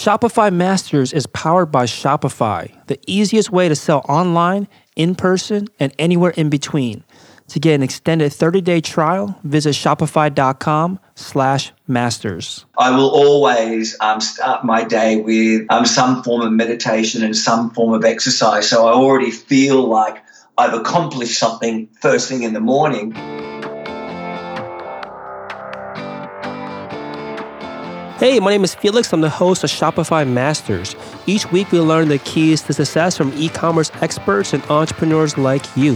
Shopify Masters is powered by Shopify, the easiest way to sell online, in person, and anywhere in between. To get an extended 30-day trial, visit shopify.com slash masters. I will always um, start my day with um, some form of meditation and some form of exercise. So I already feel like I've accomplished something first thing in the morning. Hey, my name is Felix. I'm the host of Shopify Masters. Each week, we learn the keys to success from e commerce experts and entrepreneurs like you.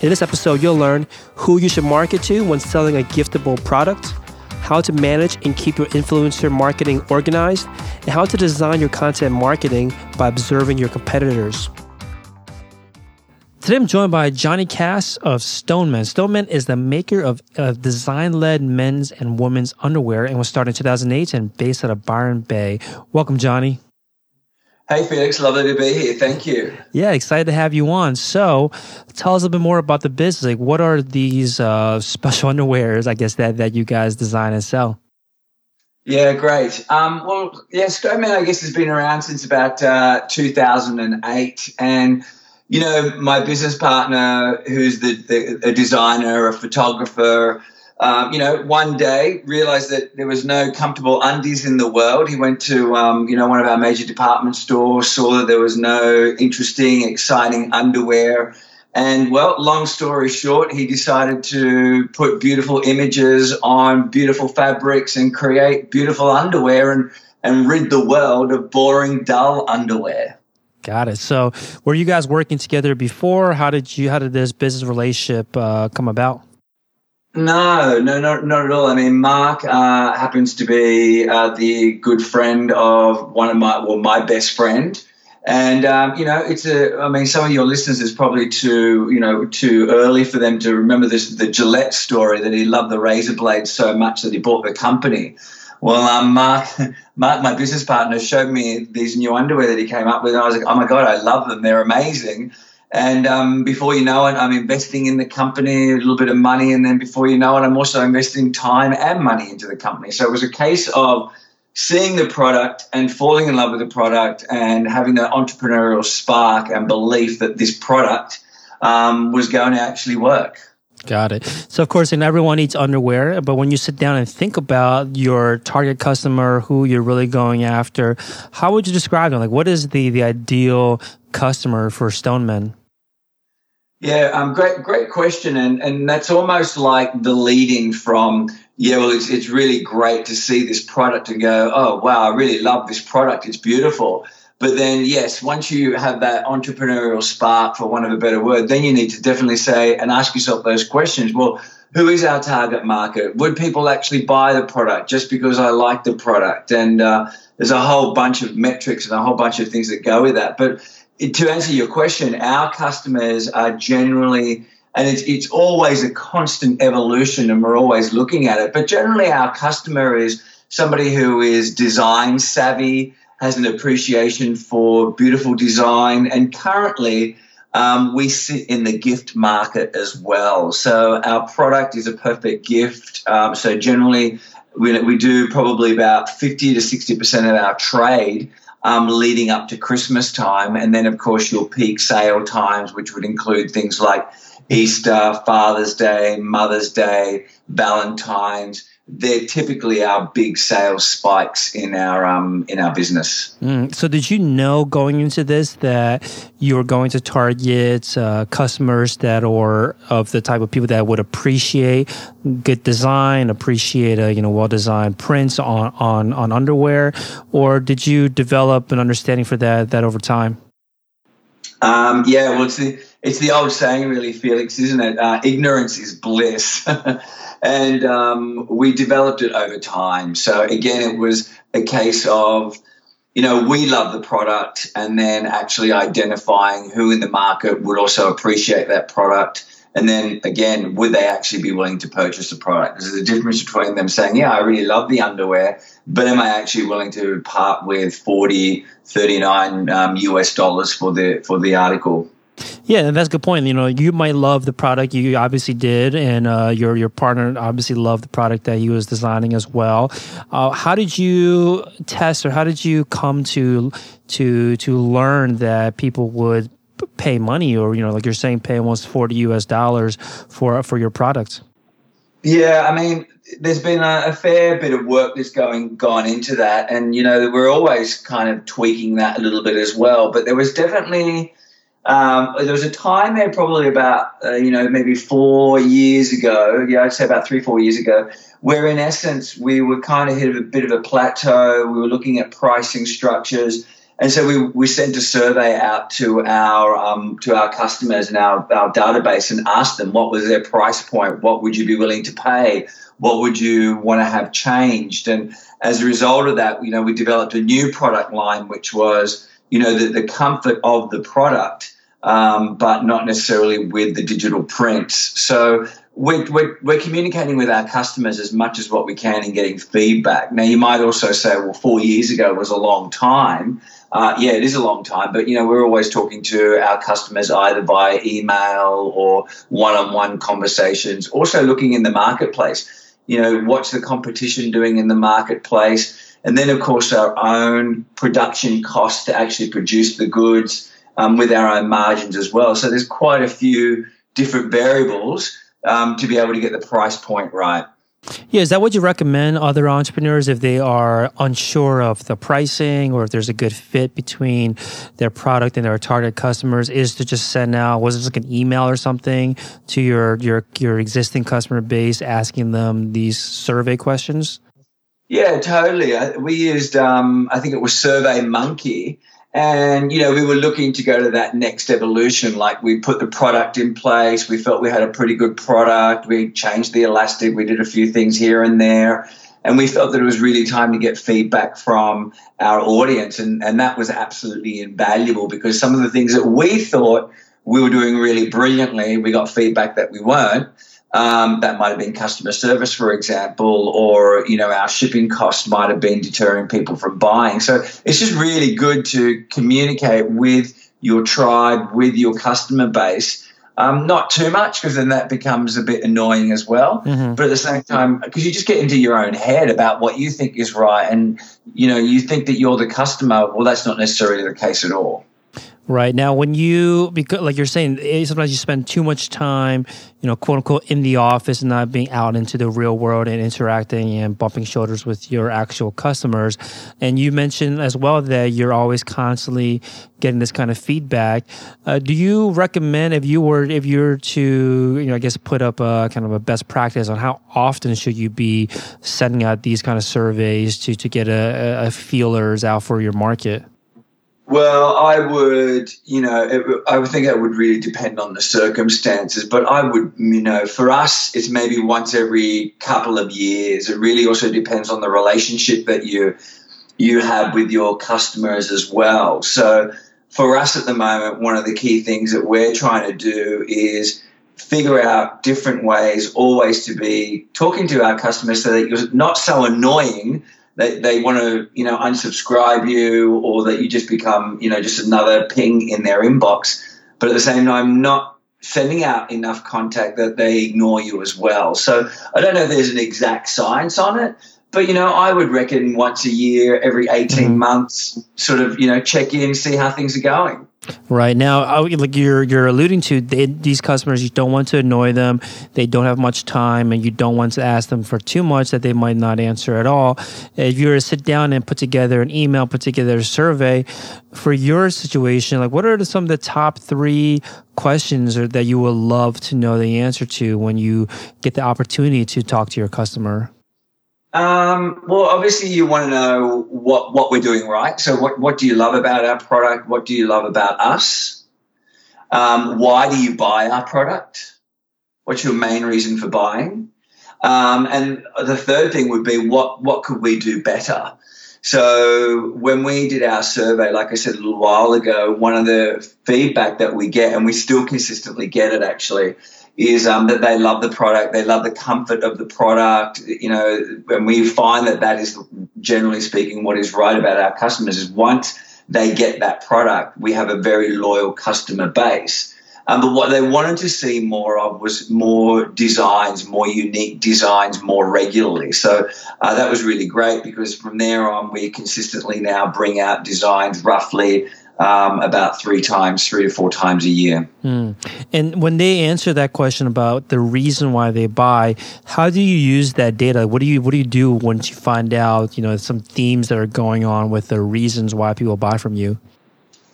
In this episode, you'll learn who you should market to when selling a giftable product, how to manage and keep your influencer marketing organized, and how to design your content marketing by observing your competitors. Today I'm joined by Johnny Cass of Stoneman. Stoneman is the maker of, of design-led men's and women's underwear and was started in 2008 and based out of Byron Bay. Welcome, Johnny. Hey, Felix. Lovely to be here. Thank you. Yeah, excited to have you on. So, tell us a little bit more about the business. Like, what are these uh, special underwears, I guess, that, that you guys design and sell? Yeah, great. Um, well, yeah, Stoneman, I guess, has been around since about uh, 2008. And you know, my business partner, who's the, the a designer, a photographer, um, you know, one day realized that there was no comfortable undies in the world. He went to, um, you know, one of our major department stores, saw that there was no interesting, exciting underwear. And well, long story short, he decided to put beautiful images on beautiful fabrics and create beautiful underwear and, and rid the world of boring, dull underwear. Got it. So, were you guys working together before? How did you? How did this business relationship uh, come about? No, no, not, not at all. I mean, Mark uh, happens to be uh, the good friend of one of my, well, my best friend. And um, you know, it's a. I mean, some of your listeners is probably too, you know, too early for them to remember this the Gillette story that he loved the razor blades so much that he bought the company. Well, um, Mark, Mark, my business partner, showed me these new underwear that he came up with, and I was like, "Oh my god, I love them! They're amazing!" And um, before you know it, I'm investing in the company a little bit of money, and then before you know it, I'm also investing time and money into the company. So it was a case of seeing the product and falling in love with the product, and having that entrepreneurial spark and belief that this product um, was going to actually work. Got it. So, of course, and everyone needs underwear, but when you sit down and think about your target customer, who you're really going after, how would you describe them? Like, what is the the ideal customer for Stoneman? Yeah, um, great, great question, and and that's almost like the leading from yeah. Well, it's it's really great to see this product and go, oh wow, I really love this product. It's beautiful. But then, yes, once you have that entrepreneurial spark, for want of a better word, then you need to definitely say and ask yourself those questions. Well, who is our target market? Would people actually buy the product just because I like the product? And uh, there's a whole bunch of metrics and a whole bunch of things that go with that. But to answer your question, our customers are generally, and it's, it's always a constant evolution and we're always looking at it, but generally our customer is somebody who is design savvy, has an appreciation for beautiful design, and currently um, we sit in the gift market as well. So our product is a perfect gift. Um, so generally, we, we do probably about 50 to 60% of our trade um, leading up to Christmas time. And then, of course, your peak sale times, which would include things like Easter, Father's Day, Mother's Day, Valentine's they're typically our big sales spikes in our um, in our business. Mm. So, did you know going into this that you were going to target uh, customers that are of the type of people that would appreciate good design, appreciate a you know well designed prints on on on underwear, or did you develop an understanding for that that over time? Um, yeah, well, it's the it's the old saying, really, Felix, isn't it? Uh, ignorance is bliss. and um, we developed it over time. So again, it was a case of you know we love the product, and then actually identifying who in the market would also appreciate that product. And then again, would they actually be willing to purchase the product? There's a difference between them saying, Yeah, I really love the underwear, but am I actually willing to part with 40, 39 um, US dollars for the for the article? Yeah, that's a good point. You know, you might love the product, you obviously did, and uh, your your partner obviously loved the product that he was designing as well. Uh, how did you test, or how did you come to to to learn that people would pay money, or you know, like you're saying, pay almost forty U.S. dollars for for your products? Yeah, I mean, there's been a, a, fair bit of work that's going gone into that, and you know, we're always kind of tweaking that a little bit as well. But there was definitely um, there was a time there, probably about uh, you know maybe four years ago. Yeah, I'd say about three, four years ago, where in essence we were kind of hit a bit of a plateau. We were looking at pricing structures, and so we, we sent a survey out to our um, to our customers and our, our database and asked them what was their price point, what would you be willing to pay, what would you want to have changed, and as a result of that, you know, we developed a new product line, which was you know the, the comfort of the product um, but not necessarily with the digital prints. So we're, we're, we're, communicating with our customers as much as what we can and getting feedback. Now, you might also say, well, four years ago was a long time. Uh, yeah, it is a long time, but you know we're always talking to our customers either via email or one-on-one conversations. Also looking in the marketplace. You know, what's the competition doing in the marketplace? And then, of course, our own production costs to actually produce the goods um, with our own margins as well. So there's quite a few different variables um, to be able to get the price point right. Yeah, is that what you recommend other entrepreneurs if they are unsure of the pricing or if there's a good fit between their product and their target customers? Is to just send out was it like an email or something to your your your existing customer base asking them these survey questions? Yeah, totally. We used um, I think it was Survey Monkey, and, you know, we were looking to go to that next evolution. Like we put the product in place. We felt we had a pretty good product. We changed the elastic. We did a few things here and there. And we felt that it was really time to get feedback from our audience. And, and that was absolutely invaluable because some of the things that we thought we were doing really brilliantly, we got feedback that we weren't. Um, that might have been customer service, for example, or you know our shipping costs might have been deterring people from buying. So it's just really good to communicate with your tribe, with your customer base. Um, not too much because then that becomes a bit annoying as well. Mm-hmm. But at the same time, because you just get into your own head about what you think is right, and you know you think that you're the customer. Well, that's not necessarily the case at all. Right now, when you because like you're saying, eh, sometimes you spend too much time, you know, quote unquote, in the office and not being out into the real world and interacting and bumping shoulders with your actual customers. And you mentioned as well that you're always constantly getting this kind of feedback. Uh, do you recommend if you were if you're to you know I guess put up a kind of a best practice on how often should you be sending out these kind of surveys to to get a, a feelers out for your market? Well, I would, you know, it, I would think it would really depend on the circumstances, but I would, you know, for us, it's maybe once every couple of years. It really also depends on the relationship that you you have with your customers as well. So, for us at the moment, one of the key things that we're trying to do is figure out different ways always to be talking to our customers so that you're not so annoying they, they want to you know unsubscribe you or that you just become you know just another ping in their inbox. But at the same time not sending out enough contact that they ignore you as well. So i don't know if there's an exact science on it but you know i would reckon once a year every 18 mm-hmm. months sort of you know check in see how things are going Right now, like you're you're alluding to, they, these customers, you don't want to annoy them. They don't have much time, and you don't want to ask them for too much that they might not answer at all. If you were to sit down and put together an email, put together a survey for your situation, like what are some of the top three questions or, that you would love to know the answer to when you get the opportunity to talk to your customer? Um, well, obviously, you want to know what, what we're doing right. So, what, what do you love about our product? What do you love about us? Um, why do you buy our product? What's your main reason for buying? Um, and the third thing would be what what could we do better? So when we did our survey, like I said a little while ago, one of the feedback that we get, and we still consistently get it actually, is um, that they love the product, they love the comfort of the product, you know, and we find that that is generally speaking what is right about our customers is once they get that product, we have a very loyal customer base. Um, but what they wanted to see more of was more designs, more unique designs, more regularly. So uh, that was really great because from there on, we consistently now bring out designs roughly um, about three times, three to four times a year. Mm. And when they answer that question about the reason why they buy, how do you use that data? What do you what do you do once you find out, you know, some themes that are going on with the reasons why people buy from you?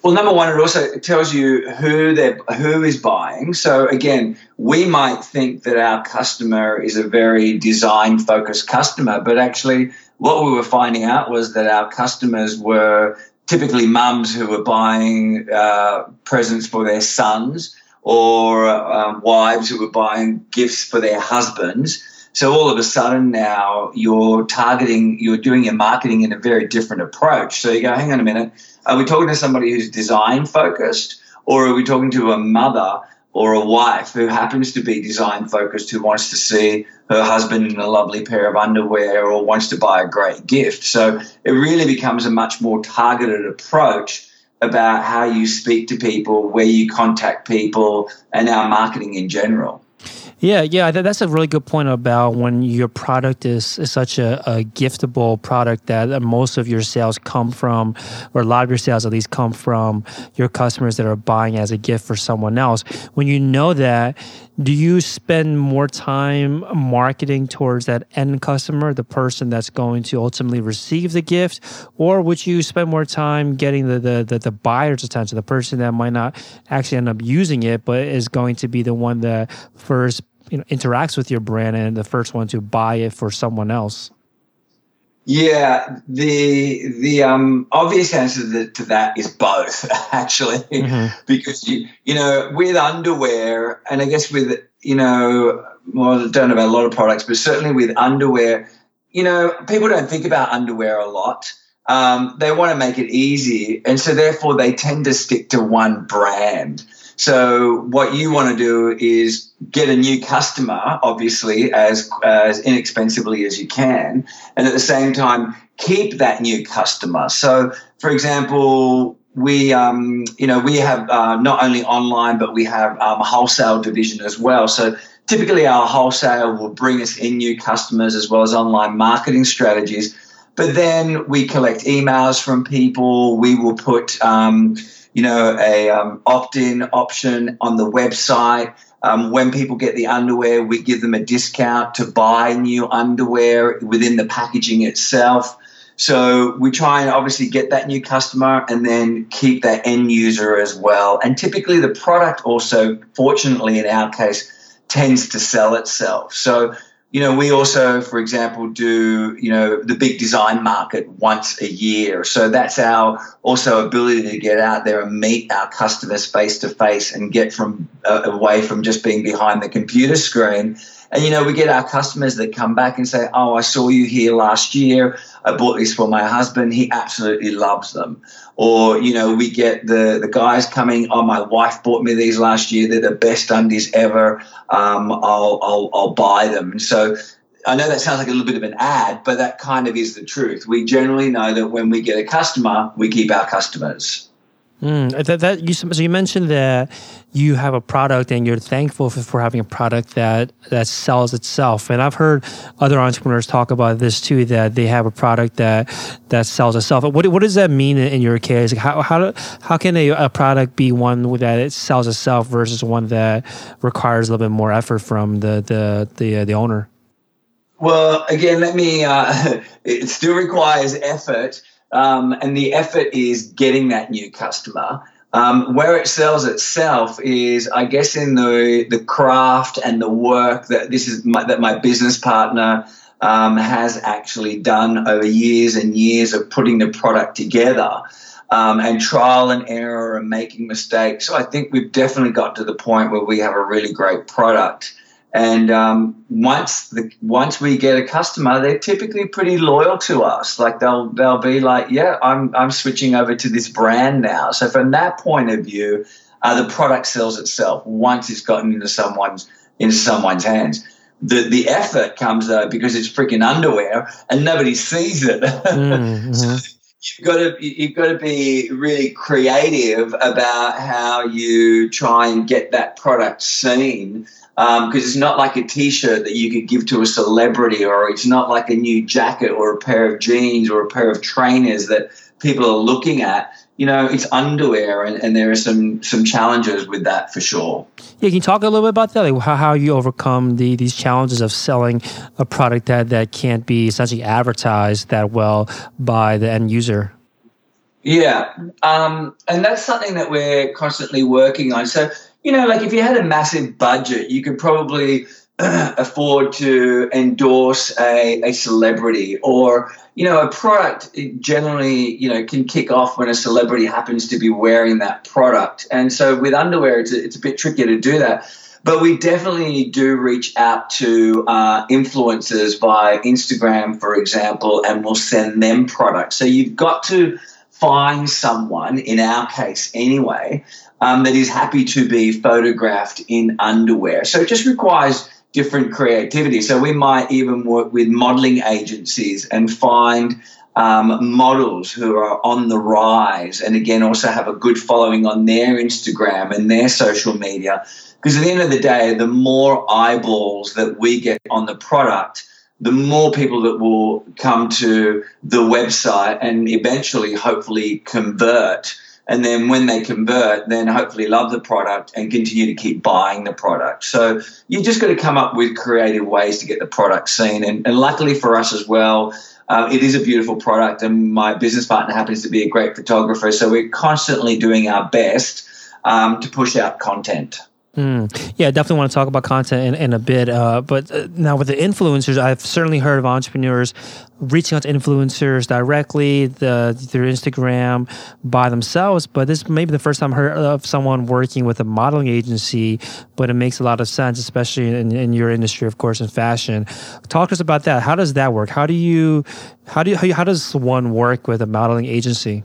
Well, number one, it also tells you who they who is buying. So again, we might think that our customer is a very design focused customer, but actually, what we were finding out was that our customers were typically mums who were buying uh, presents for their sons or um, wives who were buying gifts for their husbands. So all of a sudden now you're targeting, you're doing your marketing in a very different approach. So you go, hang on a minute, are we talking to somebody who's design focused or are we talking to a mother or a wife who happens to be design focused who wants to see her husband in a lovely pair of underwear or wants to buy a great gift. So it really becomes a much more targeted approach about how you speak to people, where you contact people, and our marketing in general. Yeah, yeah, that's a really good point about when your product is, is such a, a, giftable product that most of your sales come from, or a lot of your sales at least come from your customers that are buying as a gift for someone else. When you know that, do you spend more time marketing towards that end customer, the person that's going to ultimately receive the gift, or would you spend more time getting the the, the, the buyer's attention, the person that might not actually end up using it, but is going to be the one that first you know interacts with your brand and the first one to buy it for someone else? Yeah, the the um, obvious answer to, to that is both, actually, mm-hmm. because you you know with underwear, and I guess with you know, well, I don't know about a lot of products, but certainly with underwear, you know, people don't think about underwear a lot. Um, they want to make it easy, and so therefore they tend to stick to one brand. So what you want to do is get a new customer, obviously, as as inexpensively as you can, and at the same time keep that new customer. So, for example, we um, you know we have uh, not only online but we have um, a wholesale division as well. So typically our wholesale will bring us in new customers as well as online marketing strategies. But then we collect emails from people. We will put um, you know, a um, opt-in option on the website. Um, when people get the underwear, we give them a discount to buy new underwear within the packaging itself. So we try and obviously get that new customer and then keep that end user as well. And typically the product also, fortunately in our case, tends to sell itself. So you know, we also, for example, do, you know, the big design market once a year. So that's our also ability to get out there and meet our customers face to face and get from uh, away from just being behind the computer screen. And, you know, we get our customers that come back and say, Oh, I saw you here last year. I bought these for my husband. He absolutely loves them. Or, you know, we get the, the guys coming, oh, my wife bought me these last year. They're the best undies ever. Um, I'll, I'll, I'll buy them. And so I know that sounds like a little bit of an ad, but that kind of is the truth. We generally know that when we get a customer, we keep our customers. Mm, that, that you, so you mentioned that you have a product and you're thankful for, for, having a product that that sells itself. And I've heard other entrepreneurs talk about this too that they have a product that that sells itself. What what does that mean in your case? How how how can a, a product be one that it sells itself versus one that requires a little bit more effort from the the the, uh, the owner? Well, again, let me. Uh, it still requires effort um, and the effort is getting that new customer. Um, where it sells itself is, I guess, in the the craft and the work that this is my, that my business partner um, has actually done over years and years of putting the product together. Um, and trial and error and making mistakes. So I think we've definitely got to the point where we have a really great product. And um, once the once we get a customer, they're typically pretty loyal to us. Like they'll they'll be like, yeah, I'm I'm switching over to this brand now. So from that point of view, uh, the product sells itself once it's gotten into someone's into someone's hands. The the effort comes though because it's freaking underwear and nobody sees it. Mm-hmm. so, you've got to you've got to be really creative about how you try and get that product seen because um, it's not like a t-shirt that you could give to a celebrity or it's not like a new jacket or a pair of jeans or a pair of trainers that people are looking at. You know it's underwear and, and there are some some challenges with that for sure. Yeah can you talk a little bit about that? Like how, how you overcome the these challenges of selling a product that that can't be essentially advertised that well by the end user? Yeah um, and that's something that we're constantly working on. So you know like if you had a massive budget you could probably afford to endorse a, a celebrity or you know a product generally you know can kick off when a celebrity happens to be wearing that product. And so with underwear it's a, it's a bit trickier to do that. But we definitely do reach out to uh, influencers via instagram for example and we'll send them products. So you've got to find someone in our case anyway um, that is happy to be photographed in underwear so it just requires different creativity. So we might even work with modeling agencies and find um, models who are on the rise and again also have a good following on their Instagram and their social media. Because at the end of the day, the more eyeballs that we get on the product, the more people that will come to the website and eventually, hopefully, convert and then when they convert, then hopefully love the product and continue to keep buying the product. So you just got to come up with creative ways to get the product seen. And, and luckily for us as well, uh, it is a beautiful product, and my business partner happens to be a great photographer. So we're constantly doing our best um, to push out content. Mm. Yeah, definitely want to talk about content in, in a bit. Uh, but uh, now with the influencers, I've certainly heard of entrepreneurs reaching out to influencers directly the, through Instagram by themselves. But this may be the first time I heard of someone working with a modeling agency. But it makes a lot of sense, especially in, in your industry, of course, in fashion. Talk to us about that. How does that work? How do you, how do you, how does one work with a modeling agency?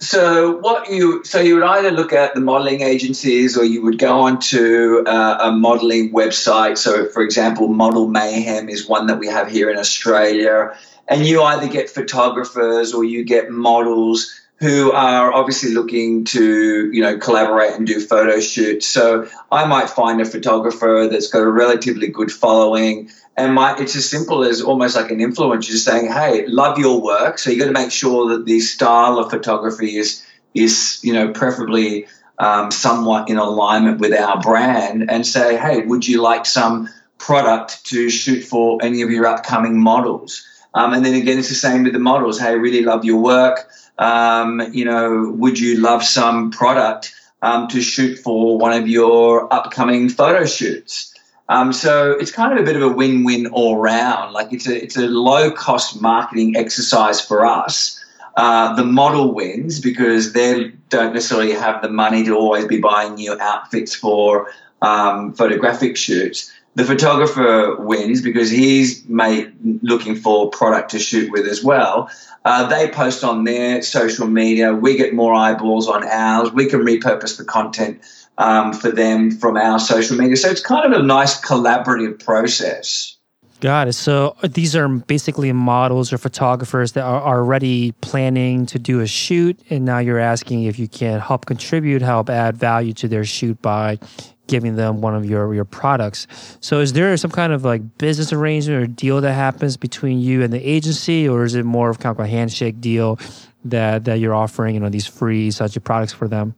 So what you so you would either look at the modeling agencies or you would go onto uh, a modeling website. So for example, Model Mayhem is one that we have here in Australia, and you either get photographers or you get models who are obviously looking to you know collaborate and do photo shoots. So I might find a photographer that's got a relatively good following and it's as simple as almost like an influencer saying, "Hey, love your work." So you got to make sure that the style of photography is is you know preferably um, somewhat in alignment with our brand, and say, "Hey, would you like some product to shoot for any of your upcoming models?" Um, and then again, it's the same with the models. Hey, really love your work. Um, you know, would you love some product um, to shoot for one of your upcoming photo shoots? Um, so it's kind of a bit of a win-win all round. Like it's a it's a low cost marketing exercise for us. Uh, the model wins because they don't necessarily have the money to always be buying new outfits for um, photographic shoots. The photographer wins because he's made looking for product to shoot with as well. Uh, they post on their social media. We get more eyeballs on ours. We can repurpose the content um, for them from our social media. So it's kind of a nice collaborative process. Got it. So uh, these are basically models or photographers that are already planning to do a shoot, and now you're asking if you can help contribute, help add value to their shoot by giving them one of your your products. So is there some kind of like business arrangement or deal that happens between you and the agency, or is it more of kind of a handshake deal that that you're offering, you know, these free such products for them?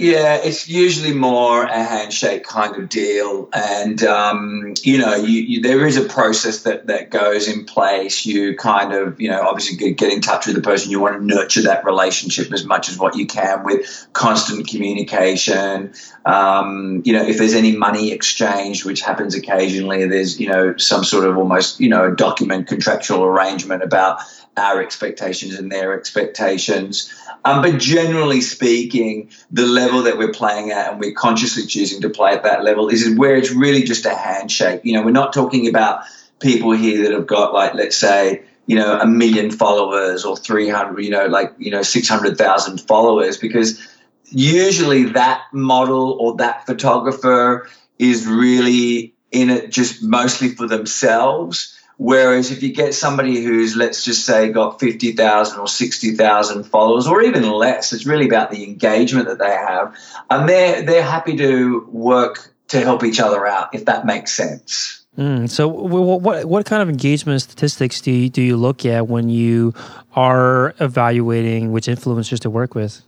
Yeah, it's usually more a handshake kind of deal, and um, you know, you, you, there is a process that that goes in place. You kind of, you know, obviously get, get in touch with the person. You want to nurture that relationship as much as what you can with constant communication. Um, you know, if there's any money exchange, which happens occasionally, there's you know some sort of almost you know document contractual arrangement about our expectations and their expectations. Um, but generally speaking, the level that we're playing at and we're consciously choosing to play at that level is where it's really just a handshake. You know, we're not talking about people here that have got like, let's say, you know, a million followers or 300, you know, like, you know, 600,000 followers because usually that model or that photographer is really in it just mostly for themselves Whereas if you get somebody who's, let's just say, got 50,000 or 60,000 followers or even less, it's really about the engagement that they have. And they're, they're happy to work to help each other out, if that makes sense. Mm, so, what what kind of engagement statistics do you, do you look at when you are evaluating which influencers to work with?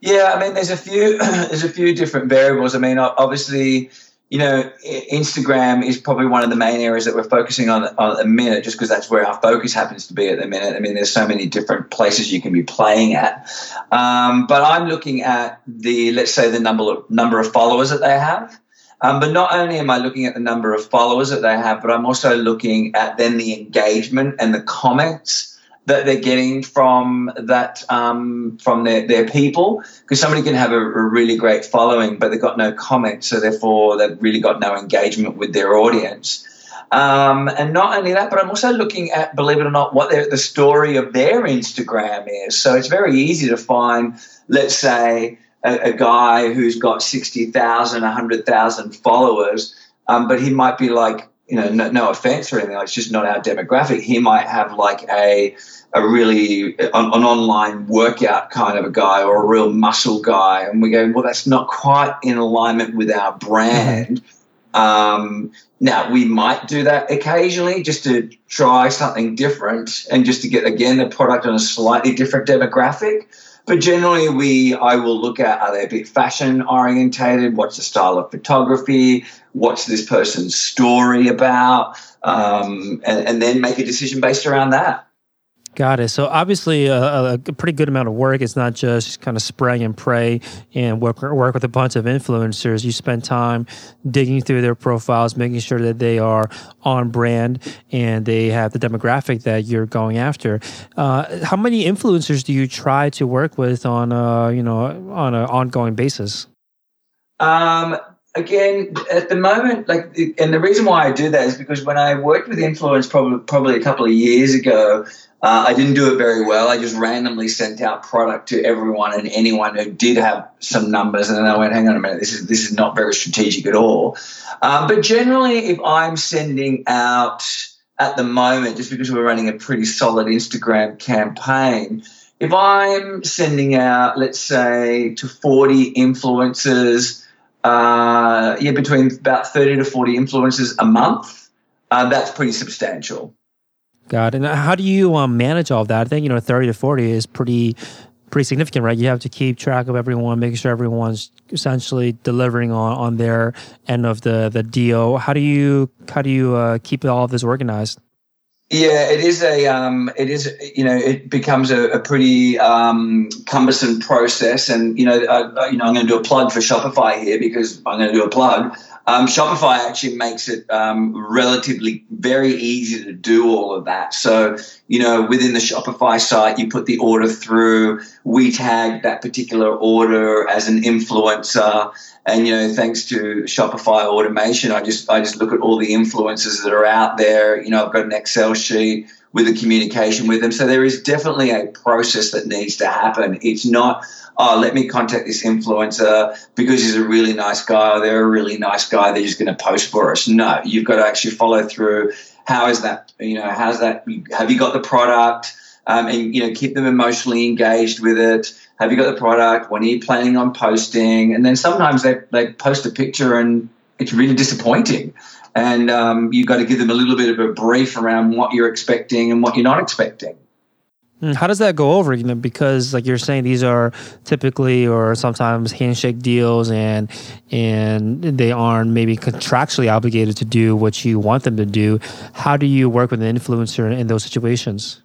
Yeah, I mean, there's a few there's a few different variables. I mean, obviously, you know, Instagram is probably one of the main areas that we're focusing on, on at the minute, just because that's where our focus happens to be at the minute. I mean, there's so many different places you can be playing at. Um, but I'm looking at the, let's say, the number of, number of followers that they have. Um, but not only am I looking at the number of followers that they have, but I'm also looking at then the engagement and the comments that they're getting from that um, from their, their people. Because somebody can have a, a, really great following but they've got no comments so therefore they've really got no engagement with their audience. Um, and not only that but i'm also looking at believe it or not what the story of their instagram is. So it's very easy to find let's say a, a guy who's got 60000 100000 followers um, but he might be like you know no, no offense or anything it's just not our demographic. He might have like a a really an, an, online workout kind of a guy or a real muscle guy, and we go, well, that's not quite in alignment with our brand. Um, now we might do that occasionally just to try something different and just to get again the product on a slightly different demographic. But generally, we I will look at are they a bit fashion orientated? What's the style of photography? What's this person's story about? Um, and, and then make a decision based around that. Got it. So obviously, a, a, pretty good amount of work. It's not just kind of spray and pray and work work with a bunch of influencers. You spend time digging through their profiles, making sure that they are on brand and they have the demographic that you're going after. Uh, how many influencers do you try to work with on a, you know on an ongoing basis? Um, again, at the moment, like, and the reason why I do that is because when I worked with influence probably probably a couple of years ago, uh, I didn't do it very well. I just randomly sent out product to everyone and anyone who did have some numbers, and then I went, "Hang on a minute, this is this is not very strategic at all." Um, but generally, if I'm sending out at the moment, just because we're running a pretty solid Instagram campaign, if I'm sending out, let's say, to 40 influencers, uh, yeah, between about 30 to 40 influencers a month, uh, that's pretty substantial. It. And how do you um, manage all of that? I think you know thirty to forty is pretty pretty significant, right? You have to keep track of everyone, making sure everyone's essentially delivering on, on their end of the the deal. How do you how do you uh, keep all of this organized? Yeah, it is a um, it is you know it becomes a, a pretty um, cumbersome process, and you know I, you know I'm going to do a plug for Shopify here because I'm going to do a plug. Um, Shopify actually makes it um, relatively very easy to do all of that. So, you know, within the Shopify site, you put the order through. We tag that particular order as an influencer, and you know, thanks to Shopify automation, I just I just look at all the influencers that are out there. You know, I've got an Excel sheet with the communication with them. So there is definitely a process that needs to happen. It's not oh, let me contact this influencer because he's a really nice guy or they're a really nice guy. They're just going to post for us. No, you've got to actually follow through. How is that? You know, how's that? Have you got the product? Um, and you know, keep them emotionally engaged with it. Have you got the product? When are you planning on posting? And then sometimes they they post a picture and it's really disappointing. And um, you've got to give them a little bit of a brief around what you're expecting and what you're not expecting. Hmm, how does that go over? You know, because like you're saying, these are typically or sometimes handshake deals, and and they aren't maybe contractually obligated to do what you want them to do. How do you work with an influencer in those situations?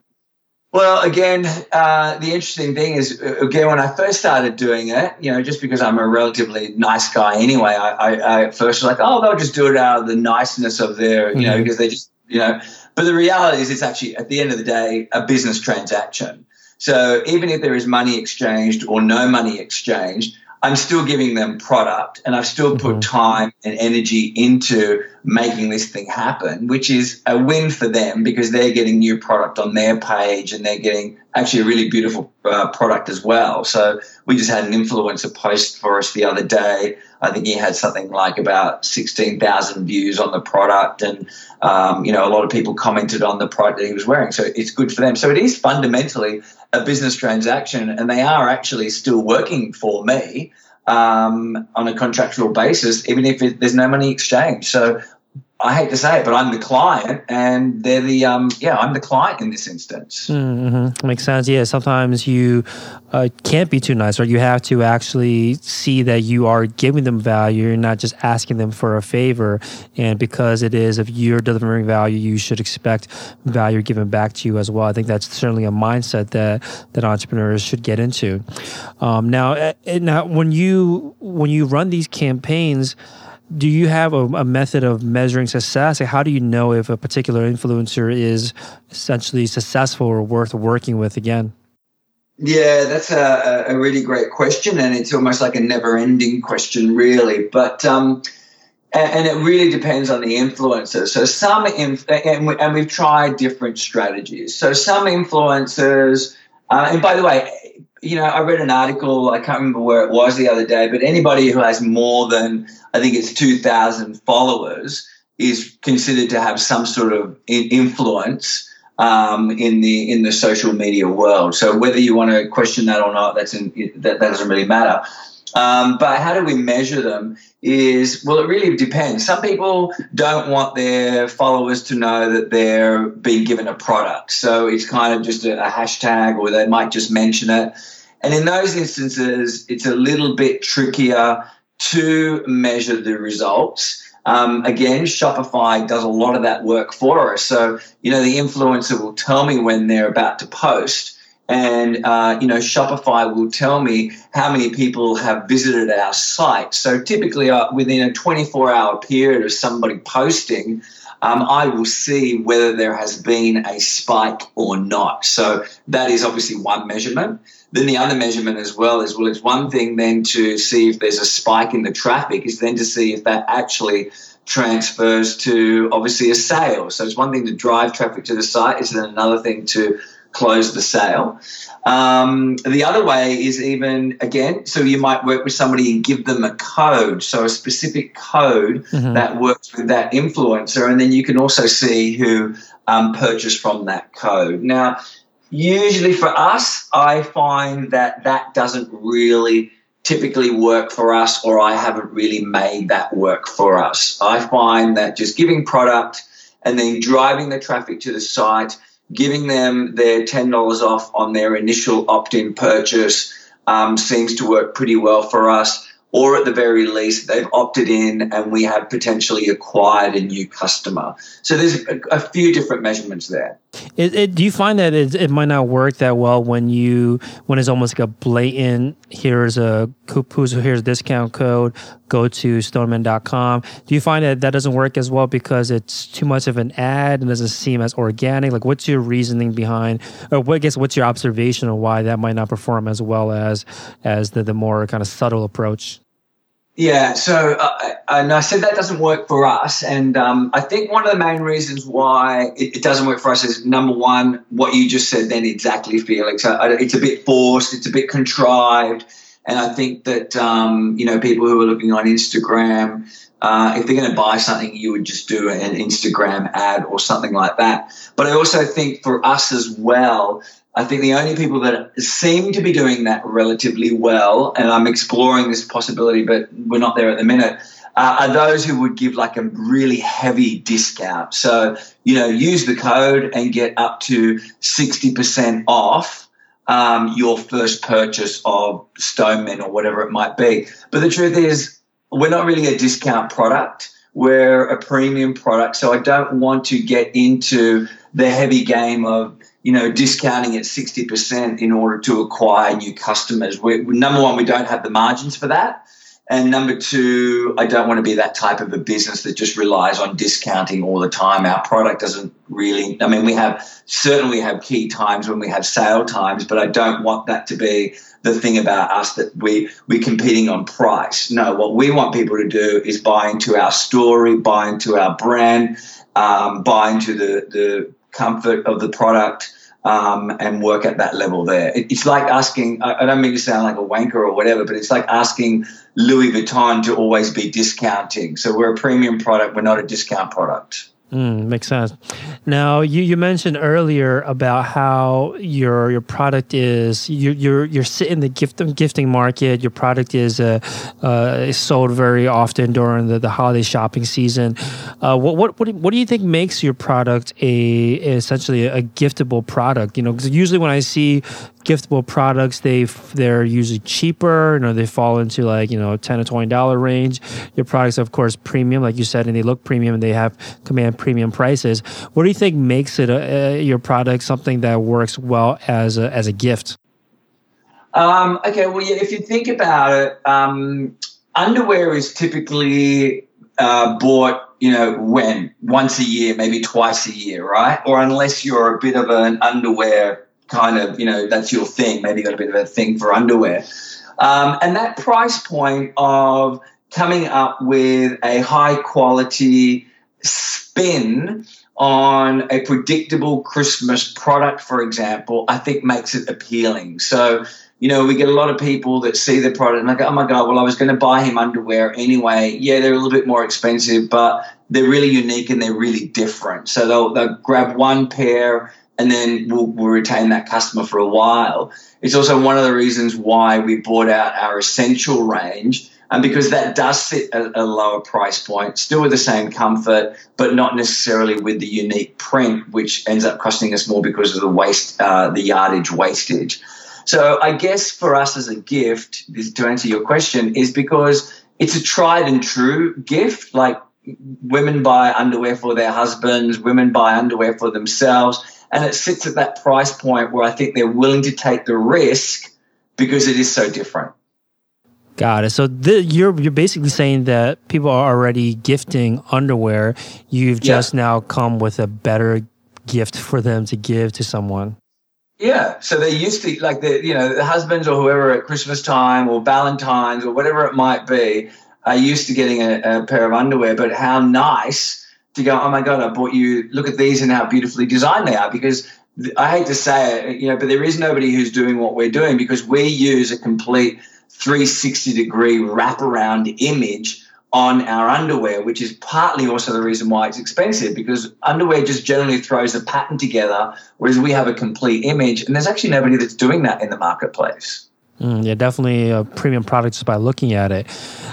Well, again, uh, the interesting thing is, again, when I first started doing it, you know, just because I'm a relatively nice guy anyway, I, I, I first was like, oh, they'll just do it out of the niceness of their, you mm-hmm. know, because they just, you know, but the reality is, it's actually at the end of the day a business transaction. So even if there is money exchanged or no money exchanged, I'm still giving them product and I've still put mm-hmm. time and energy into making this thing happen, which is a win for them because they're getting new product on their page and they're getting actually a really beautiful uh, product as well. So we just had an influencer post for us the other day. I think he had something like about 16,000 views on the product and, um, you know, a lot of people commented on the product that he was wearing. So it's good for them. So it is fundamentally a business transaction and they are actually still working for me um, on a contractual basis, even if it, there's no money exchange. So I hate to say it, but I'm the client, and they're the um, yeah, I'm the client in this instance. Mm-hmm. Makes sense. Yeah, sometimes you uh, can't be too nice, or you have to actually see that you are giving them value, you're not just asking them for a favor. And because it is, if you're delivering value, you should expect value given back to you as well. I think that's certainly a mindset that that entrepreneurs should get into. Um, now, eh, eh, now when you when you run these campaigns do you have a, a, method of measuring success? Like how do you know if a particular influencer is essentially successful or worth working with again? Yeah, that's a, a really great question, and it's almost like a never-ending question, really. But um, and, it really depends on the influencer. So some, inf- and, we, and we've tried different strategies. So some influencers, uh, and by the way, you know, I read an article, I can't remember where it was the other day, but anybody who has more than, I think it's 2,000 followers is considered to have some sort of influence um, in the in the social media world. So whether you want to question that or not, that's in, that, that doesn't really matter. Um, but how do we measure them? Is well, it really depends. Some people don't want their followers to know that they're being given a product, so it's kind of just a, a hashtag, or they might just mention it. And in those instances, it's a little bit trickier to measure the results. Um, again, Shopify does a lot of that work for us. So, you know, the influencer will tell me when they're about to post, and uh, you know shopify will tell me how many people have visited our site so typically uh, within a 24 hour period of somebody posting um, i will see whether there has been a spike or not. So that is obviously one measurement. Then the other measurement as well is well it's one thing then to see if there's a spike in the traffic is then to see if that actually transfers to obviously a sale. So it's one thing to drive traffic to the site. It's then another thing to close the sale. Um, the other way is even again, so you might work with somebody and give them a code, so a specific code mm-hmm. that works with that influencer, and then you can also see who um, purchased from that code. Now, usually for us, I find that that doesn't really typically work for us, or I haven't really made that work for us. I find that just giving product and then driving the traffic to the site giving them their $10 off on their initial opt in purchase um, seems to work pretty well for us. Or at the very least, they've opted in and we have potentially acquired a new customer. So there's a, a few different measurements there. It, it, do you find that it, it might not work that well when you when it's almost like a blatant here's a coupon here's a discount code go to stoneman.com do you find that that doesn't work as well because it's too much of an ad and doesn't seem as organic? Like what's your reasoning behind or what I guess what's your observation of why that might not perform as well as as the, the more kind of subtle approach yeah, so uh, and I said that doesn't work for us, and um, I think one of the main reasons why it, it, doesn't work for us is number one, what you just said then exactly, Felix. Uh, it's a bit forced, it's a bit contrived, and I think that um, you know people who are looking on Instagram, uh, if they're going to buy something, you would just do an Instagram ad or something like that. But I also think for us as well, I think the only people that seem to be doing that relatively well, and I'm exploring this possibility, but we're not there at the minute, uh, are those who would give like a really heavy discount. So, you know, use the code and get up to 60% off um, your first purchase of Stoneman or whatever it might be. But the truth is, we're not really a discount product. We're a premium product. So I don't want to get into the heavy game of you know, discounting at 60% in order to acquire new customers. we number one, we don't have the margins for that. And number two, I don't want to be that type of a business that just relies on discounting all the time. Our product doesn't really, I mean, we have certainly have key times when we have sale times, but I don't want that to be the thing about us that we, we're competing on price. No, what we want people to do is buy into our story, buy into our brand, um, buy into the, the comfort of the product um, and work at that level there. It, it's like asking, I, I, don't mean to sound like a wanker or whatever, but it's like asking Louis Vuitton to always be discounting. So we're a premium product, we're not a discount product. Mm, makes sense. Now, you, you mentioned earlier about how your your product is you, you're you're sitting in the gift gifting market. Your product is uh, uh, is sold very often during the, the holiday shopping season. Uh, what, what what what do you think makes your product a essentially a giftable product? You know, because usually when I see giftable products they they're usually cheaper you know they fall into like you know 10 to 20 dollar range. Your products of course premium like you said and they look premium and they have command premium prices. What do you think makes it a, your product something that works well as a, as a gift? Um, okay well yeah, if you think about it um, underwear is typically uh, bought you know when once a year maybe twice a year right? Or unless you're a bit of an underwear kind of, you know, that's your thing. Maybe you got a bit of a thing for underwear. Um, and that price point of coming up with a high quality spin on a predictable Christmas product, for example, I think makes it appealing. So, you know, we get a lot of people that see the product and they go, oh my God, well, I was going to buy him underwear anyway. Yeah, they're a little bit more expensive, but they're really unique and they're really different. So they'll, they'll grab one pair and then we'll, we'll retain that customer for a while. It's also one of the reasons why we brought out our essential range, and because that does sit at a lower price point, still with the same comfort, but not necessarily with the unique print, which ends up costing us more because of the waste, uh, the yardage wastage. So I guess for us as a gift, to answer your question, is because it's a tried and true gift. Like women buy underwear for their husbands, women buy underwear for themselves and it sits at that price point where I think they're willing to take the risk because it is so different. Got it. So the, you're you're basically saying that people are already gifting underwear. You've just yeah. now come with a better gift for them to give to someone. Yeah. So they used to like the you know the husbands or whoever at Christmas time or Valentine's or whatever it might be are used to getting a, a pair of underwear. But how nice to go, oh my God, I bought you, look at these and how beautifully designed they are. Because I hate to say it, you know, but there is nobody who's doing what we're doing because we use a complete 360 degree wraparound image on our underwear, which is partly also the reason why it's expensive because underwear just generally throws a pattern together, whereas we have a complete image. And there's actually nobody that's doing that in the marketplace. Mm, yeah, definitely a premium product just by looking at it.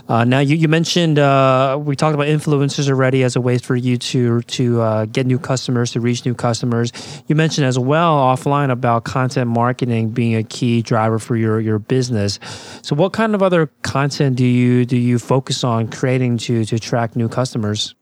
Uh, now, you, you mentioned uh, we talked about influencers already as a way for you to to uh, get new customers, to reach new customers. You mentioned as well offline about content marketing being a key driver for your your business. So, what kind of other content do you do you focus on creating to to attract new customers?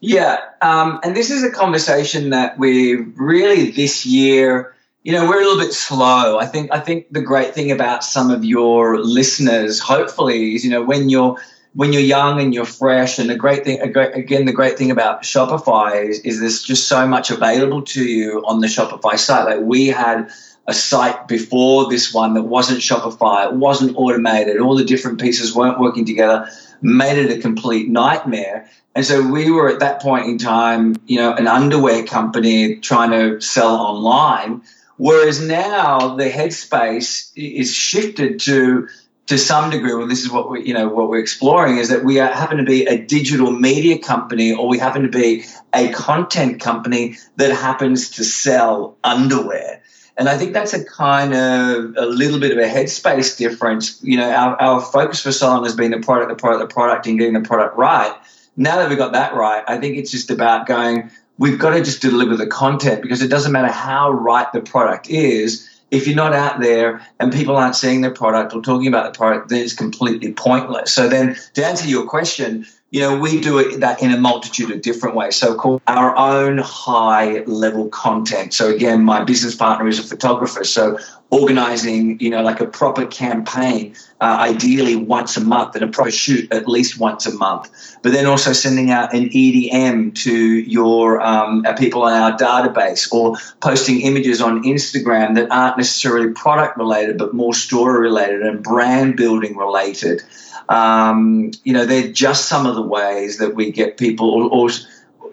Yeah, um, and this is a conversation that we really this year you know we're a little bit slow. I think i think the great thing about some of your listeners hopefully is you know when you're when you're young and you're fresh and the great thing again the great thing about shopify is, is there's just so much available to you on the shopify site. Like we had a site before this one that wasn't shopify. It wasn't automated. All the different pieces weren't working together. Made it a complete nightmare. And so we were at that point in time you know an underwear company trying to sell online Whereas now the headspace is shifted to to some degree. Well, this is what we you know what we're exploring is that we are, happen to be a digital media company, or we happen to be a content company that happens to sell underwear. And I think that's a kind of a little bit of a headspace difference. You know, our, our focus for so long has been the product, the product, the product, and getting the product right. Now that we've got that right, I think it's just about going, we've got to just deliver the content because it doesn't matter how right the product is. If you're not out there and people aren't seeing the product or talking about the product, then it's completely pointless. So then, to answer your question, you know, we do it that in a multitude of different ways. So, called our own high level content. So, again, my business partner is a photographer. So, organizing, you know, like a proper campaign, uh, ideally once a month, and a proper shoot at least once a month. But then also sending out an EDM to your um, uh, people in our database, or posting images on Instagram that aren't necessarily product related, but more story related and brand building related. Um, you know, they're just some of the ways that we get people, or, or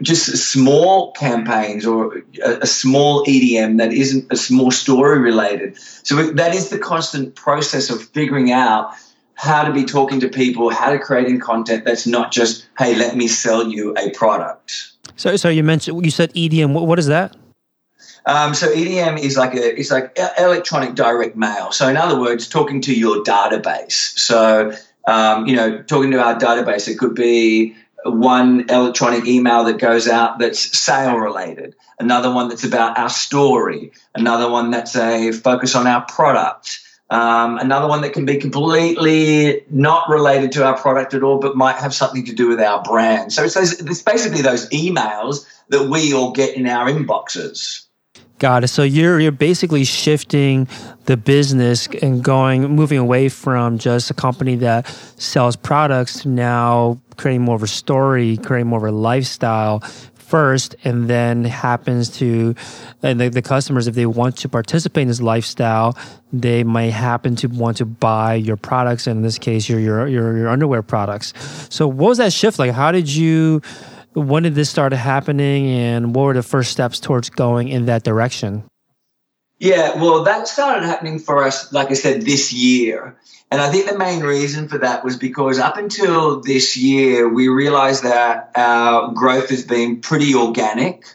just small campaigns or a, a, small EDM that isn't a small story related. So that is the constant process of figuring out how to be talking to people, how to creating content that's not just, hey, let me sell you a product. So, so you mentioned you said EDM. What, what is that? Um, so EDM is like a it's like electronic direct mail. So in other words, talking to your database. So um, you know, talking to our database, it could be one electronic email that goes out that's sale related, another one that's about our story, another one that's a focus on our product. Um, another one that can be completely not related to our product at all, but might have something to do with our brand. So it's, those, it's basically those emails that we all get in our inboxes. Got it. So you're you're basically shifting the business and going moving away from just a company that sells products to now creating more of a story, creating more of a lifestyle first, and then happens to and the, the customers if they want to participate in this lifestyle, they might happen to want to buy your products. And in this case, your your your, your underwear products. So what was that shift like? How did you when did this start happening and what were the first steps towards going in that direction? Yeah, well, that started happening for us, like I said, this year. And I think the main reason for that was because up until this year, we realized that our growth has been pretty organic.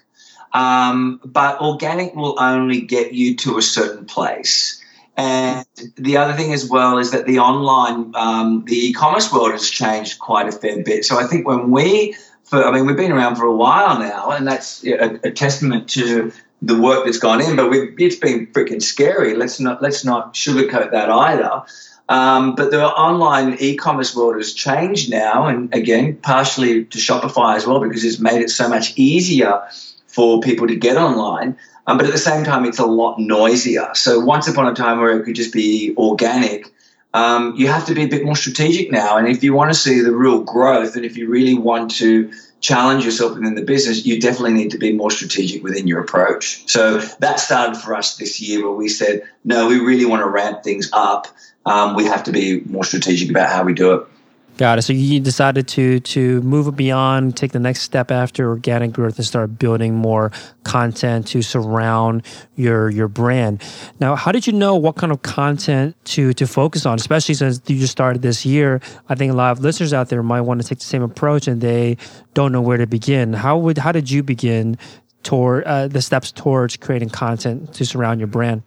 Um, but organic will only get you to a certain place. And the other thing as well is that the online, um, the e-commerce world has changed quite a fair bit. So I think when we for, I mean, we've been around for a while now, and that's a, a testament to the work that's gone in. But it's been freaking scary. Let's not let's not sugarcoat that either. Um, but the online e-commerce world has changed now, and again, partially to Shopify as well, because it's made it so much easier for people to get online. Um, but at the same time, it's a lot noisier. So once upon a time where it could just be organic, um, you have to be a bit more strategic now. And if you want to see the real growth and if you really want to challenge yourself within the business, you definitely need to be more strategic within your approach. So that started for us this year where we said, no, we really want to ramp things up. Um, we have to be more strategic about how we do it. Got it. So you decided to to move beyond, take the next step after organic growth, and start building more content to surround your your brand. Now, how did you know what kind of content to to focus on? Especially since you just started this year, I think a lot of listeners out there might want to take the same approach, and they don't know where to begin. How would how did you begin toward uh, the steps towards creating content to surround your brand?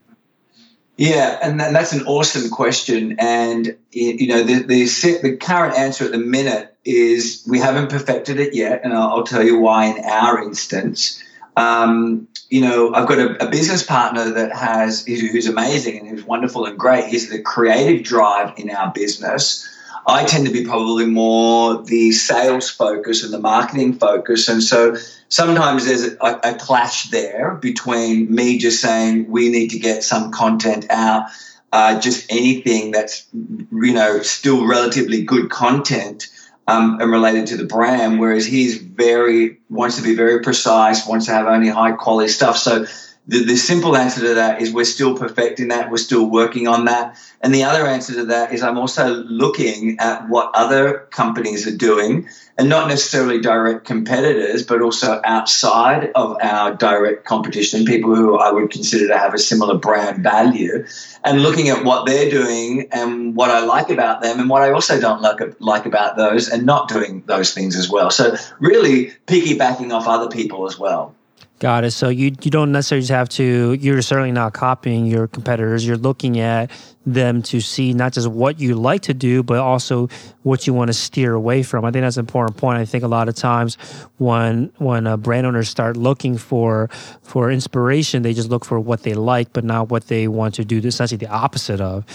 Yeah, and that's an awesome question. And you know, the, the the current answer at the minute is we haven't perfected it yet, and I'll, tell you why. In our instance, um, you know, I've got a, a, business partner that has who's amazing and who's wonderful and great. He's the creative drive in our business. I tend to be probably more the sales focus and the marketing focus, and so sometimes there's a, a, clash there between me just saying we need to get some content out, uh, just anything that's you know still relatively good content um, and related to the brand, whereas he's very wants to be very precise, wants to have only high quality stuff. So the, the simple answer to that is we're still perfecting that, we're still working on that. And the other answer to that is I'm also looking at what other companies are doing and not necessarily direct competitors, but also outside of our direct competition, people who I would consider to have a similar brand value, and looking at what they're doing and what I like about them and what I also don't like, like about those and not doing those things as well. So, really piggybacking off other people as well. Got it. So you you don't necessarily have to. You're certainly not copying your competitors. You're looking at them to see not just what you like to do, but also what you want to steer away from. I think that's an important point. I think a lot of times when when uh, brand owners start looking for for inspiration, they just look for what they like, but not what they want to do. Essentially, the opposite of.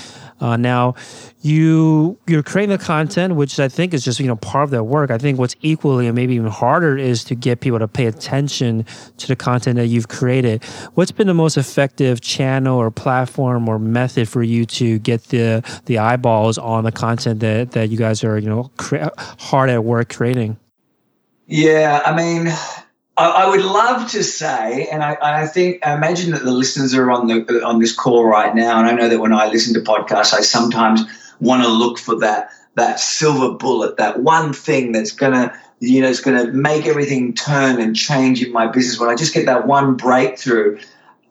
Uh, now, you you're creating the content, which I think is just you know part of their work. I think what's equally and maybe even harder is to get people to pay attention to the content that you've created. What's been the most effective channel or platform or method for you to get the the eyeballs on the content that that you guys are you know cre- hard at work creating? Yeah, I mean, I, would love to say, and I, I, think I imagine that the listeners are on the on this call right now, and I know that when I listen to podcasts, I sometimes want to look for that that silver bullet, that one thing that's gonna you know it's gonna make everything turn and change in my business. When I just get that one breakthrough,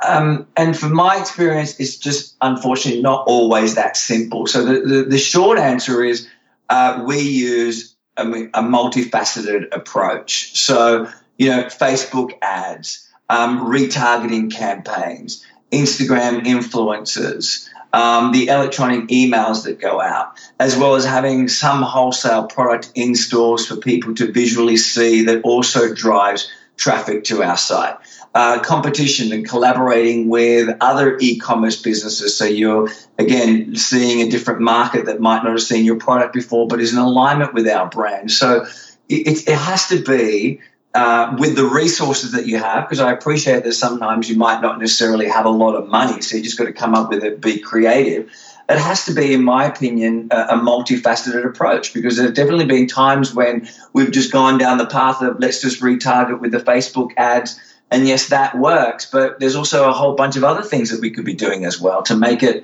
um, and from my experience, it's just unfortunately not always that simple. So the, the, the short answer is uh, we use a, a, multifaceted approach. So, you know, Facebook ads, um, retargeting campaigns, Instagram influencers, um, the electronic emails that go out, as well as having some wholesale product in stores for people to visually see that also drives traffic to our site uh, competition and collaborating with other e-commerce businesses. So you're again seeing a different market that might not have seen your product before, but is in alignment with our brand. So it, it has to be uh, with the resources that you have, because I appreciate that sometimes you might not necessarily have a lot of money, so you just got to come up with it, be creative. It has to be, in my opinion, a, a multifaceted approach because there have definitely been times when we've just gone down the path of let's just retarget with the Facebook ads and yes, that works, but there's also a whole bunch of other things that we could be doing as well to make it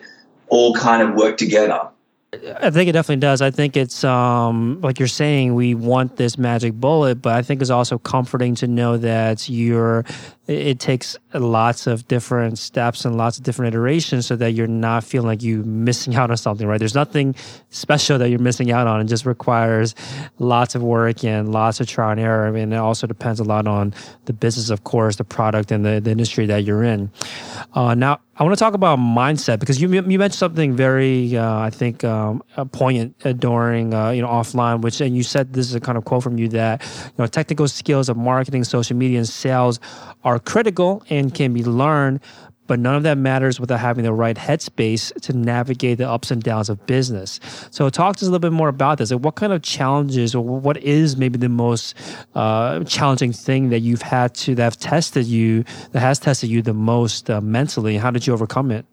all kind of work together. I think it definitely does. I think it's um, like you're saying, we want this magic bullet, but I think it's also comforting to know that you're it takes lots of different steps and lots of different iterations so that you're not feeling like you're missing out on something, right? There's nothing special that you're missing out on. It just requires lots of work and lots of trial and error. I mean, it also depends a lot on the business, of course, the product and the, the industry that you're in. Uh, now, I want to talk about mindset because you you mentioned something very, uh, I think, um, poignant uh, during uh, you know offline, which and you said this is a kind of quote from you that you know technical skills of marketing, social media, and sales are critical and can be learned, but none of that matters without having the right headspace to navigate the ups and downs of business. So, talk to us a little bit more about this. Like what kind of challenges, or what is maybe the most uh, challenging thing that you've had to that have tested you, that has tested you the most uh, mentally? How did you overcome it?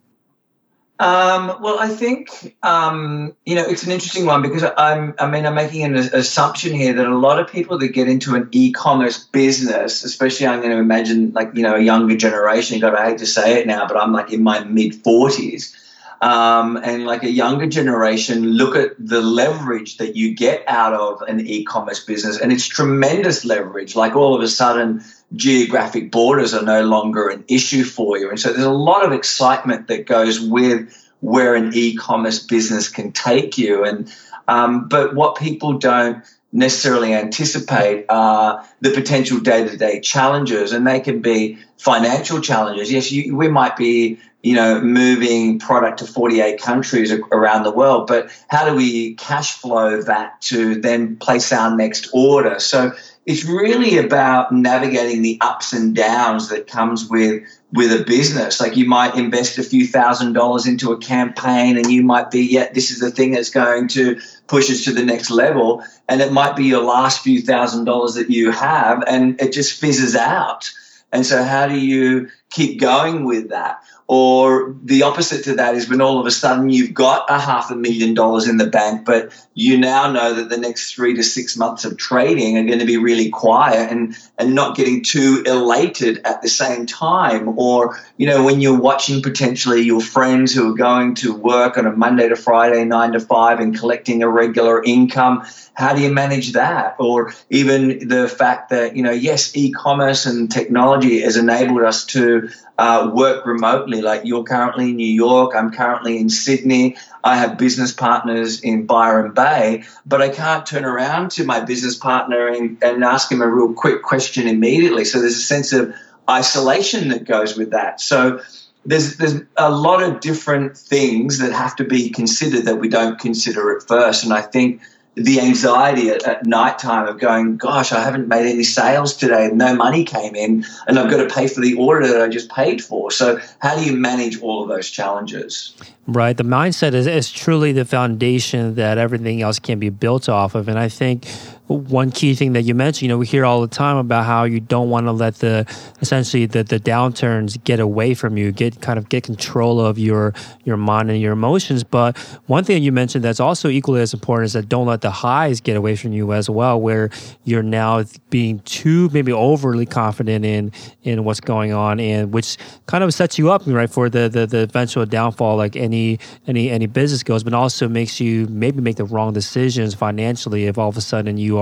Um, well, I think um, you know it's an interesting one because I'm. I mean, I'm making an assumption here that a lot of people that get into an e-commerce business, especially I'm going to imagine like you know a younger generation. God, I hate to say it now, but I'm like in my mid forties, um, and like a younger generation look at the leverage that you get out of an e-commerce business, and it's tremendous leverage. Like all of a sudden geographic borders are no longer an issue for you. And so there's a lot of excitement that goes with where an e-commerce business can take you. And um, but what people don't necessarily anticipate are the potential day-to-day challenges, and they can be financial challenges. Yes, you, we might be you know moving product to 48 countries around the world, but how do we cash flow that to then place our next order? So it's really about navigating the ups and downs that comes with with a business. Like you might invest a few thousand dollars into a campaign and you might be, yeah, this is the thing that's going to push us to the next level. And it might be your last few thousand dollars that you have and it just fizzes out. And so how do you keep going with that? Or the opposite to that is when all of a sudden you've got a half a million dollars in the bank, but you now know that the next three to six months of trading are going to be really quiet and, and not getting too elated at the same time. Or, you know, when you're watching potentially your friends who are going to work on a Monday to Friday, nine to five, and collecting a regular income, how do you manage that? Or even the fact that, you know, yes, e commerce and technology has enabled us to uh, work remotely. Like you're currently in New York, I'm currently in Sydney. I have business partners in Byron Bay, but I can't turn around to my business partner and, and ask him a real quick question immediately. So there's a sense of isolation that goes with that. So there's there's a lot of different things that have to be considered that we don't consider at first, and I think the anxiety at, at night time of going, gosh, I haven't made any sales today, no money came in, and I've got to pay for the order that I just paid for. So, how do you manage all of those challenges? Right. The mindset is, is truly the foundation that everything else can be built off of. And I think one key thing that you mentioned, you know, we hear all the time about how you don't want to let the essentially the, the downturns get away from you, get kind of get control of your your mind and your emotions. But one thing you mentioned that's also equally as important is that don't let the highs get away from you as well, where you're now being too maybe overly confident in in what's going on and which kind of sets you up right for the the, the eventual downfall like any any any business goes, but also makes you maybe make the wrong decisions financially if all of a sudden you are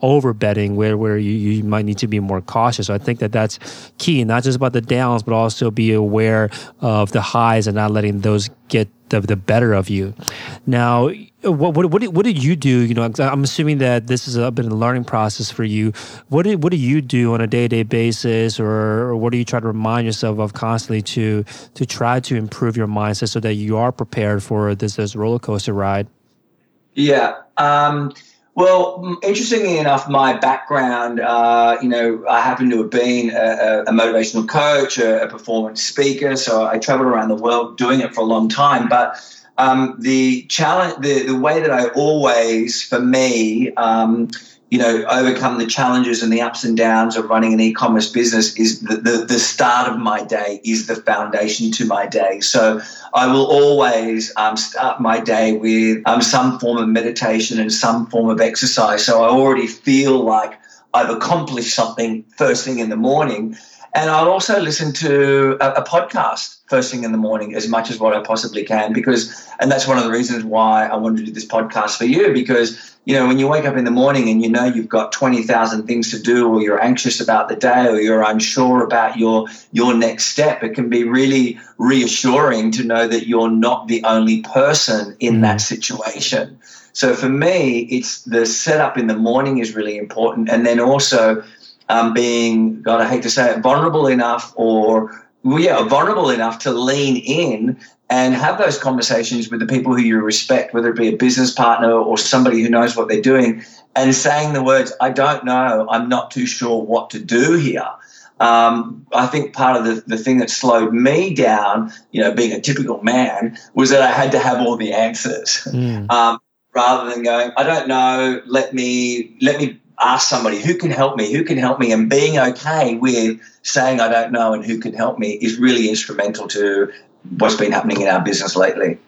over betting where, where you, you might need to be more cautious. So I think that that's key, not just about the downs, but also be aware of the highs and not letting those get the, the better of you. Now, what, what, what, did, what did you do? You know, I'm assuming that this has been a learning process for you. What did, what do you do on a day to day basis, or, or what do you try to remind yourself of constantly to to try to improve your mindset so that you are prepared for this, this roller coaster ride? Yeah. Um, well, interestingly enough, my background, uh, you know, I happen to have been a, a motivational coach, a, a, performance speaker. So I traveled around the world doing it for a long time. But um, the challenge, the, the way that I always, for me, um, you know, overcome the challenges and the ups and downs of running an e-commerce business is the, the, the start of my day is the foundation to my day. So I will always um, start my day with um, some form of meditation and some form of exercise. So I already feel like I've accomplished something first thing in the morning. And I'll also listen to a, a, podcast first thing in the morning as much as what I possibly can because, and that's one of the reasons why I wanted to do this podcast for you because you know, when you wake up in the morning and you know you've got 20,000 things to do or you're anxious about the day or you're unsure about your your next step, it can be really reassuring to know that you're not the only person in mm. that situation. So for me, it's the setup in the morning is really important and then also um, being, God, I hate to say it, vulnerable enough or well, yeah, vulnerable enough to lean in and have those conversations with the people who you respect, whether it be a business partner or somebody who knows what they're doing, and saying the words, I don't know, I'm not too sure what to do here. Um, I think part of the, the thing that slowed me down, you know, being a typical man, was that I had to have all the answers. Mm. Um, rather than going, I don't know, let me let me ask somebody who can help me, who can help me, and being okay with saying I don't know and who can help me is really instrumental to what's been happening in our business lately.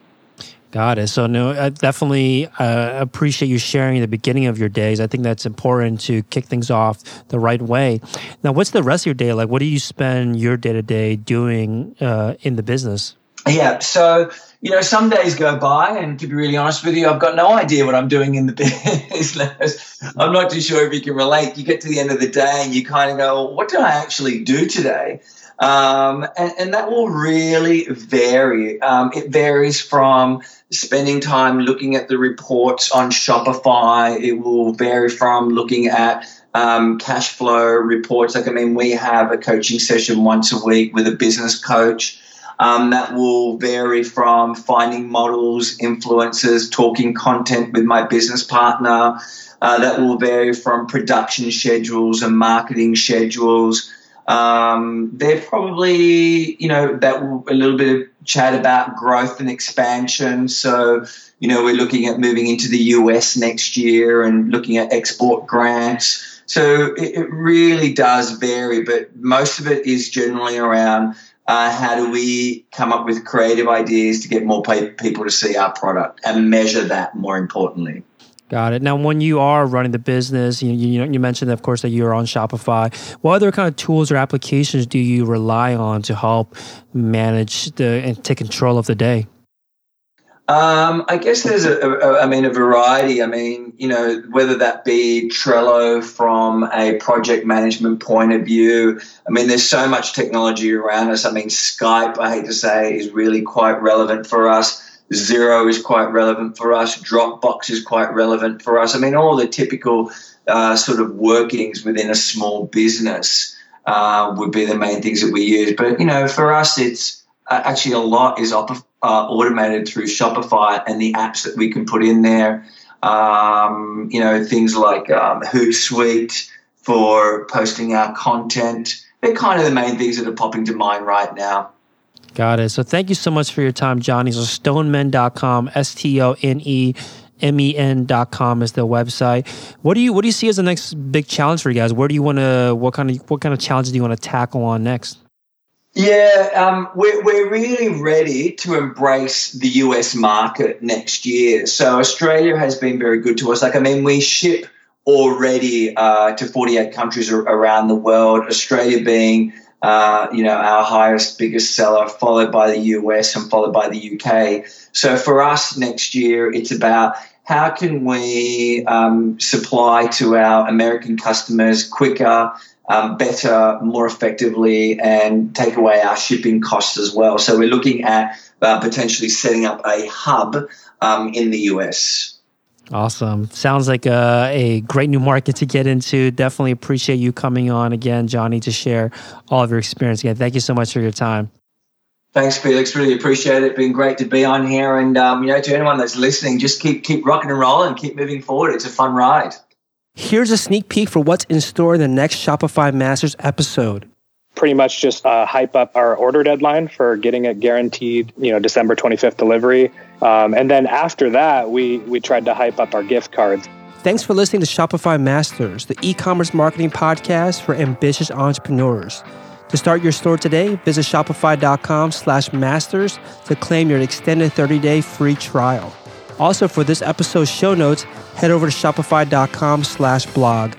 Got it. So no, I definitely uh, appreciate you sharing the beginning of your days. I think that's important to kick things off the right way. Now, what's the rest of your day like? What do you spend your day to day doing uh, in the business? Yeah. So you know, some days go by, and to be really honest with you, I've got no idea what I'm doing in the business. I'm not too sure if you can relate. You get to the end of the day, and you kind of go, well, "What did I actually do today?" Um, and, and, that will really vary. Um, it varies from spending time looking at the reports on Shopify. It will vary from looking at um, cash flow reports. Like, I mean, we have a coaching session once a week with a business coach. Um, that will vary from finding models, influencers, talking content with my business partner. Uh, that will vary from production schedules and marketing schedules. Um, they're probably, you know, that will, a little bit of chat about growth and expansion. So, you know, we're looking at moving into the US next year and looking at export grants. So it, it really does vary, but most of it is generally around uh, how do we come up with creative ideas to get more people to see our product and measure that more importantly. Got it. Now, when you are running the business, you, you, you mentioned, of course, that you're on Shopify. What other kind of tools or applications do you rely on to help manage the and take control of the day? Um, I guess there's a, a, I mean, a variety. I mean, you know, whether that be Trello from a project management point of view. I mean, there's so much technology around us. I mean, Skype, I hate to say, is really quite relevant for us. Xero is quite relevant for us. Dropbox is quite relevant for us. I mean, all the typical uh, sort of workings within a small business. uh, would be the main things that we use. But you know, for us, it's uh, actually a lot is op- automated through Shopify and the apps that we can put in there. Um, you know, things like um, Hootsuite for posting our content. They're kind of the main things that are popping to mind right now. Got it. So thank you so much for your time, Johnny. So stonemen.com, S T O N E M E N.com is the website. What do you what do you see as the next big challenge for you guys? Where do you want to what kind of what kind of challenges do you want to tackle on next? Yeah, um, we're, we're really ready to embrace the US market next year. So Australia has been very good to us. Like, I mean, we ship already uh, to 48 countries around the world, Australia being uh, you know, our highest, biggest seller, followed by the US and followed by the UK. So for us next year, it's about how can we um, supply to our American customers quicker, um, better, more effectively, and take away our shipping costs as well. So we're looking at uh, potentially setting up a hub um, in the US. Awesome. Sounds like a, a, great new market to get into. Definitely appreciate you coming on again, Johnny, to share all of your experience again. Thank you so much for your time. Thanks, Felix. Really appreciate it. Been great to be on here. And, um, you know, to anyone that's listening, just keep, keep rocking and rolling, keep moving forward. It's a fun ride. Here's a sneak peek for what's in store in the next Shopify Masters episode pretty much just uh, hype up our order deadline for getting a guaranteed, you know, December 25th delivery. Um, and then after that, we we tried to hype up our gift cards. Thanks for listening to Shopify Masters, the e-commerce marketing podcast for ambitious entrepreneurs. To start your store today, visit shopify.com slash masters to claim your extended 30-day free trial. Also, for this episode's show notes, head over to shopify.com/blog.